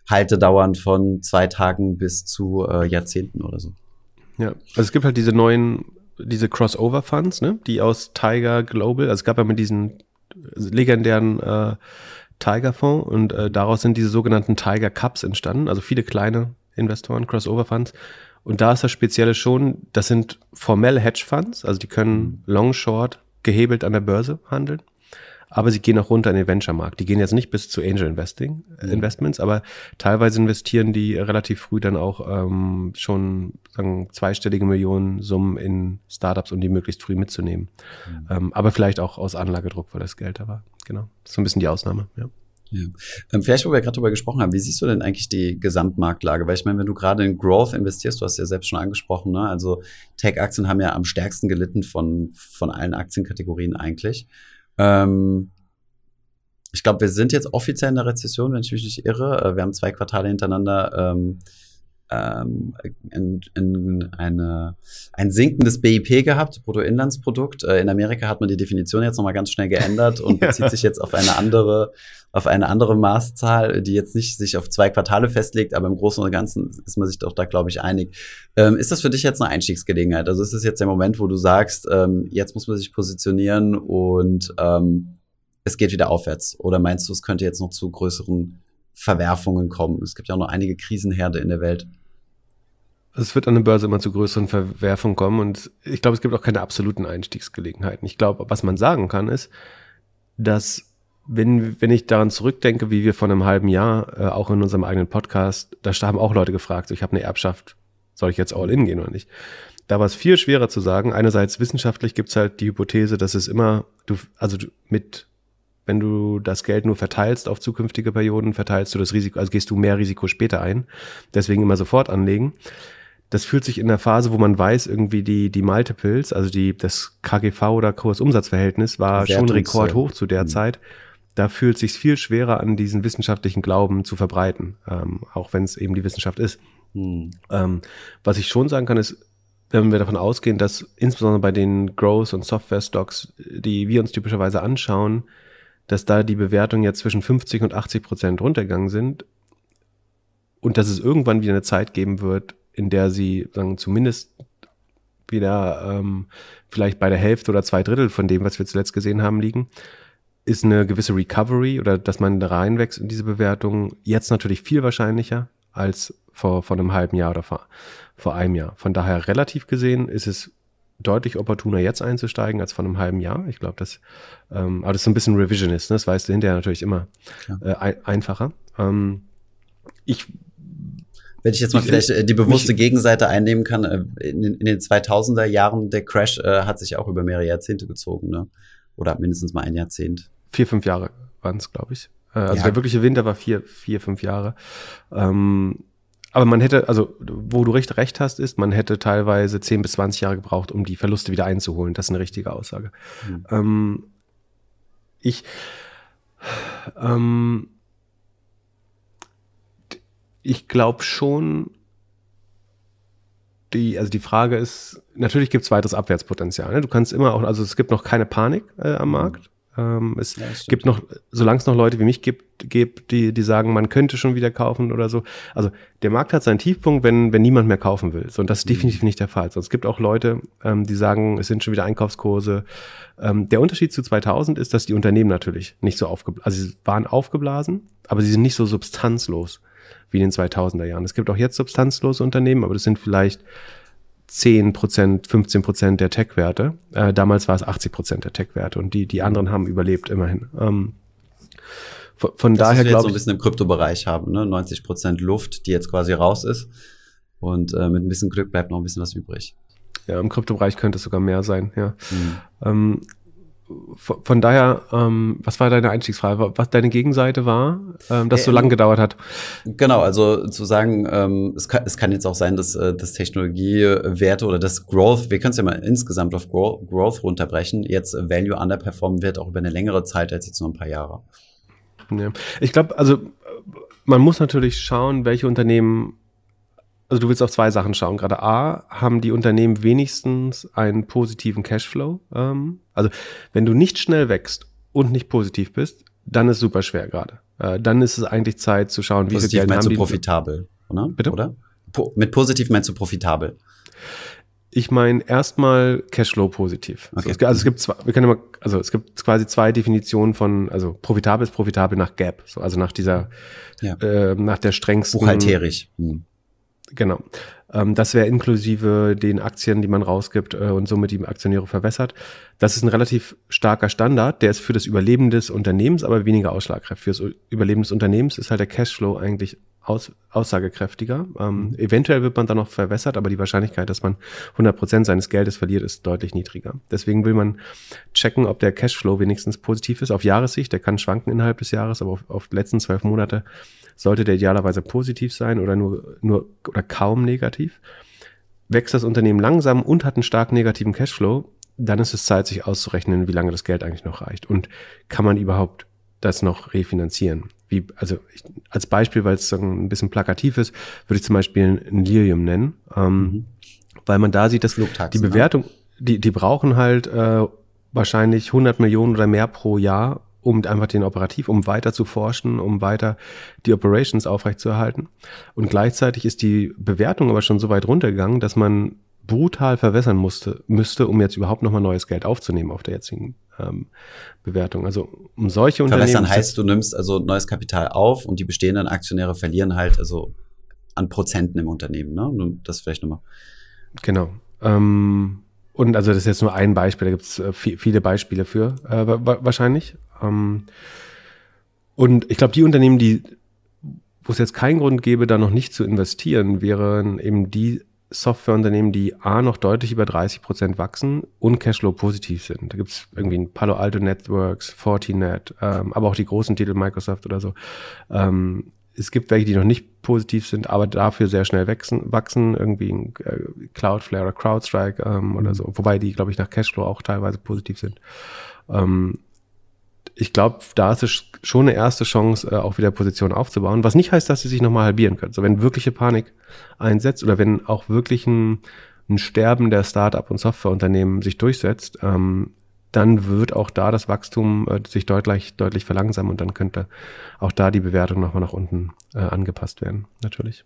Haltedauern von zwei Tagen bis zu äh, Jahrzehnten oder so. Ja, also es gibt halt diese neuen diese Crossover-Funds, ne, die aus Tiger Global, also es gab ja mit diesen legendären äh, Tiger-Fonds und äh, daraus sind diese sogenannten Tiger Cups entstanden, also viele kleine Investoren, Crossover-Funds. Und da ist das Spezielle schon, das sind formelle Hedge-Funds, also die können Long, Short, gehebelt an der Börse handeln aber sie gehen auch runter in den Venture-Markt. Die gehen jetzt nicht bis zu Angel Investing, mhm. Investments, aber teilweise investieren die relativ früh dann auch ähm, schon sagen, zweistellige Millionen Summen in Startups, um die möglichst früh mitzunehmen. Mhm. Ähm, aber vielleicht auch aus Anlagedruck, weil das Geld da war. Genau. Das ist so ein bisschen die Ausnahme, ja. Ja. Ähm, vielleicht, wo wir gerade darüber gesprochen haben, wie siehst du denn eigentlich die Gesamtmarktlage? Weil ich meine, wenn du gerade in Growth investierst, du hast ja selbst schon angesprochen, ne? also Tech-Aktien haben ja am stärksten gelitten von, von allen Aktienkategorien eigentlich. Ähm, ich glaube, wir sind jetzt offiziell in der Rezession, wenn ich mich nicht irre. Äh, wir haben zwei Quartale hintereinander ähm, ähm, in, in eine, ein sinkendes BIP gehabt, Bruttoinlandsprodukt. Äh, in Amerika hat man die Definition jetzt nochmal ganz schnell geändert und bezieht sich jetzt auf eine andere, auf eine andere Maßzahl, die jetzt nicht sich auf zwei Quartale festlegt, aber im Großen und Ganzen ist man sich doch da, glaube ich, einig. Ähm, ist das für dich jetzt eine Einstiegsgelegenheit? Also ist es jetzt der Moment, wo du sagst, ähm, jetzt muss man sich positionieren und ähm, es geht wieder aufwärts? Oder meinst du, es könnte jetzt noch zu größeren Verwerfungen kommen? Es gibt ja auch noch einige Krisenherde in der Welt. Es wird an der Börse immer zu größeren Verwerfungen kommen und ich glaube, es gibt auch keine absoluten Einstiegsgelegenheiten. Ich glaube, was man sagen kann, ist, dass wenn, wenn ich daran zurückdenke, wie wir vor einem halben Jahr, äh, auch in unserem eigenen Podcast, da haben auch Leute gefragt, so, ich habe eine Erbschaft, soll ich jetzt all in gehen oder nicht? Da war es viel schwerer zu sagen. Einerseits wissenschaftlich gibt es halt die Hypothese, dass es immer, du, also du, mit, wenn du das Geld nur verteilst auf zukünftige Perioden, verteilst du das Risiko, also gehst du mehr Risiko später ein. Deswegen immer sofort anlegen das fühlt sich in der Phase, wo man weiß, irgendwie die, die Multiples, also die, das KGV oder Kursumsatzverhältnis war schon rekordhoch zu der mhm. Zeit. Da fühlt sich viel schwerer an, diesen wissenschaftlichen Glauben zu verbreiten, ähm, auch wenn es eben die Wissenschaft ist. Mhm. Ähm, was ich schon sagen kann, ist, wenn wir davon ausgehen, dass insbesondere bei den Growth- und Software-Stocks, die wir uns typischerweise anschauen, dass da die Bewertungen jetzt zwischen 50 und 80 Prozent runtergegangen sind und dass es irgendwann wieder eine Zeit geben wird, in der sie sagen, zumindest wieder ähm, vielleicht bei der Hälfte oder zwei Drittel von dem, was wir zuletzt gesehen haben, liegen, ist eine gewisse Recovery oder dass man da reinwächst in diese Bewertung jetzt natürlich viel wahrscheinlicher als vor, vor einem halben Jahr oder vor, vor einem Jahr. Von daher relativ gesehen ist es deutlich opportuner, jetzt einzusteigen als vor einem halben Jahr. Ich glaube, das, ähm, aber das ist so ein bisschen Revisionist, ne? das weißt du hinterher natürlich immer äh, ein, einfacher. Ähm, ich wenn ich jetzt mal vielleicht äh, die bewusste Gegenseite einnehmen kann, äh, in, in, den 2000er Jahren, der Crash äh, hat sich auch über mehrere Jahrzehnte gezogen, ne? Oder mindestens mal ein Jahrzehnt. Vier, fünf Jahre waren es, glaube ich. Äh, also ja. der wirkliche Winter war vier, vier, fünf Jahre. Ähm, aber man hätte, also wo du recht recht hast, ist, man hätte teilweise zehn bis zwanzig Jahre gebraucht, um die Verluste wieder einzuholen. Das ist eine richtige Aussage. Mhm. Ähm, ich ähm, ich glaube schon, die, also die Frage ist, natürlich gibt es weiteres Abwärtspotenzial. Ne? Du kannst immer auch, also es gibt noch keine Panik äh, am. Markt. Ähm, es ja, gibt noch, solange es noch Leute wie mich gibt, gibt die, die sagen, man könnte schon wieder kaufen oder so. Also der Markt hat seinen Tiefpunkt, wenn, wenn niemand mehr kaufen will. So, und das ist mhm. definitiv nicht der Fall. So, es gibt auch Leute, ähm, die sagen, es sind schon wieder Einkaufskurse. Ähm, der Unterschied zu 2000 ist, dass die Unternehmen natürlich nicht so aufgeblasen, also sie waren aufgeblasen, aber sie sind nicht so substanzlos wie in den 2000er Jahren. Es gibt auch jetzt substanzlose Unternehmen, aber das sind vielleicht 10 Prozent, 15 Prozent der Tech-Werte. Äh, damals war es 80 Prozent der Tech-Werte und die, die anderen haben überlebt immerhin. Ähm, von, von das daher glaube ich. so ein bisschen im Kryptobereich haben, ne? 90 Prozent Luft, die jetzt quasi raus ist. Und äh, mit ein bisschen Glück bleibt noch ein bisschen was übrig. Ja, im Kryptobereich könnte es sogar mehr sein, ja. Mhm. Ähm, von daher, ähm, was war deine Einstiegsfrage? Was deine Gegenseite war, ähm, das so lange gedauert hat? Genau, also zu sagen, ähm, es, kann, es kann jetzt auch sein, dass, äh, dass Technologiewerte oder das Growth, wir können es ja mal insgesamt auf Growth, Growth runterbrechen, jetzt Value underperformen wird, auch über eine längere Zeit als jetzt nur ein paar Jahre. Ja. Ich glaube, also man muss natürlich schauen, welche Unternehmen also du willst auf zwei Sachen schauen. Gerade A, haben die Unternehmen wenigstens einen positiven Cashflow. Ähm, also wenn du nicht schnell wächst und nicht positiv bist, dann ist super schwer gerade. Äh, dann ist es eigentlich Zeit zu schauen, wie positiv viel Geld meinst haben du profitabel, oder? Bitte? Oder? Po mit positiv meinst du profitabel? Ich meine erstmal Cashflow positiv. Okay. Also, es gibt zwei, wir können immer, also es gibt quasi zwei Definitionen von, also profitabel ist profitabel nach Gap, so, also nach dieser, ja. äh, nach der strengsten. Buchhalterisch. Hm. Genau. Ähm, das wäre inklusive den Aktien, die man rausgibt äh, und somit die Aktionäre verwässert. Das ist ein relativ starker Standard, der ist für das Überleben des Unternehmens aber weniger ausschlagkräftig. Für das Überleben des Unternehmens ist halt der Cashflow eigentlich aus, aussagekräftiger. Ähm, mhm. eventuell wird man dann noch verwässert, aber die Wahrscheinlichkeit, dass man 100 Prozent seines Geldes verliert, ist deutlich niedriger. Deswegen will man checken, ob der Cashflow wenigstens positiv ist. Auf Jahressicht, der kann schwanken innerhalb des Jahres, aber auf, auf die letzten zwölf Monate sollte der idealerweise positiv sein oder nur, nur oder kaum negativ. Wächst das Unternehmen langsam und hat einen stark negativen Cashflow, dann ist es Zeit, sich auszurechnen, wie lange das Geld eigentlich noch reicht. Und kann man überhaupt das noch refinanzieren? Wie, also ich, als Beispiel, weil es ein bisschen plakativ ist, würde ich zum Beispiel ein Lilium nennen, ähm, mhm. weil man da sieht, dass die ne? Bewertung, die, die brauchen halt äh, wahrscheinlich 100 Millionen oder mehr pro Jahr, um einfach den Operativ, um weiter zu forschen, um weiter die Operations aufrechtzuerhalten. Und gleichzeitig ist die Bewertung aber schon so weit runtergegangen, dass man brutal verwässern musste, müsste, um jetzt überhaupt nochmal neues Geld aufzunehmen auf der jetzigen ähm, Bewertung. Also um solche Unternehmen. Verwässern heißt, du nimmst also neues Kapital auf und die bestehenden Aktionäre verlieren halt also an Prozenten im Unternehmen, ne? Das vielleicht nochmal. Genau. Ähm, und also das ist jetzt nur ein Beispiel, da gibt es äh, viele Beispiele für äh, wahrscheinlich. Ähm, und ich glaube, die Unternehmen, die, wo es jetzt keinen Grund gäbe, da noch nicht zu investieren, wären eben die Softwareunternehmen, die A noch deutlich über 30 Prozent wachsen und Cashflow positiv sind. Da gibt es irgendwie ein Palo Alto Networks, Fortinet, ähm, aber auch die großen Titel Microsoft oder so. Ähm, es gibt welche, die noch nicht positiv sind, aber dafür sehr schnell wachsen, wachsen irgendwie äh, Cloudflare oder CrowdStrike ähm, oder mhm. so, wobei die, glaube ich, nach Cashflow auch teilweise positiv sind. Ähm, ich glaube, da ist es schon eine erste Chance, äh, auch wieder Positionen aufzubauen. Was nicht heißt, dass sie sich nochmal halbieren können. So, wenn wirkliche Panik einsetzt oder wenn auch wirklich ein, ein Sterben der Start-up und Softwareunternehmen sich durchsetzt, ähm, dann wird auch da das Wachstum äh, sich deutlich, deutlich verlangsamen und dann könnte auch da die Bewertung nochmal nach unten äh, angepasst werden, natürlich.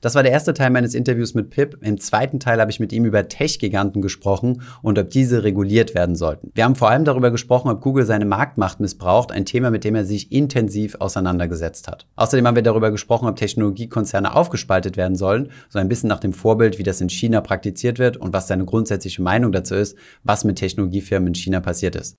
Das war der erste Teil meines Interviews mit Pip. Im zweiten Teil habe ich mit ihm über Tech-Giganten gesprochen und ob diese reguliert werden sollten. Wir haben vor allem darüber gesprochen, ob Google seine Marktmacht missbraucht, ein Thema, mit dem er sich intensiv auseinandergesetzt hat. Außerdem haben wir darüber gesprochen, ob Technologiekonzerne aufgespaltet werden sollen, so ein bisschen nach dem Vorbild, wie das in China praktiziert wird und was seine grundsätzliche Meinung dazu ist, was mit Technologiefirmen in China passiert ist.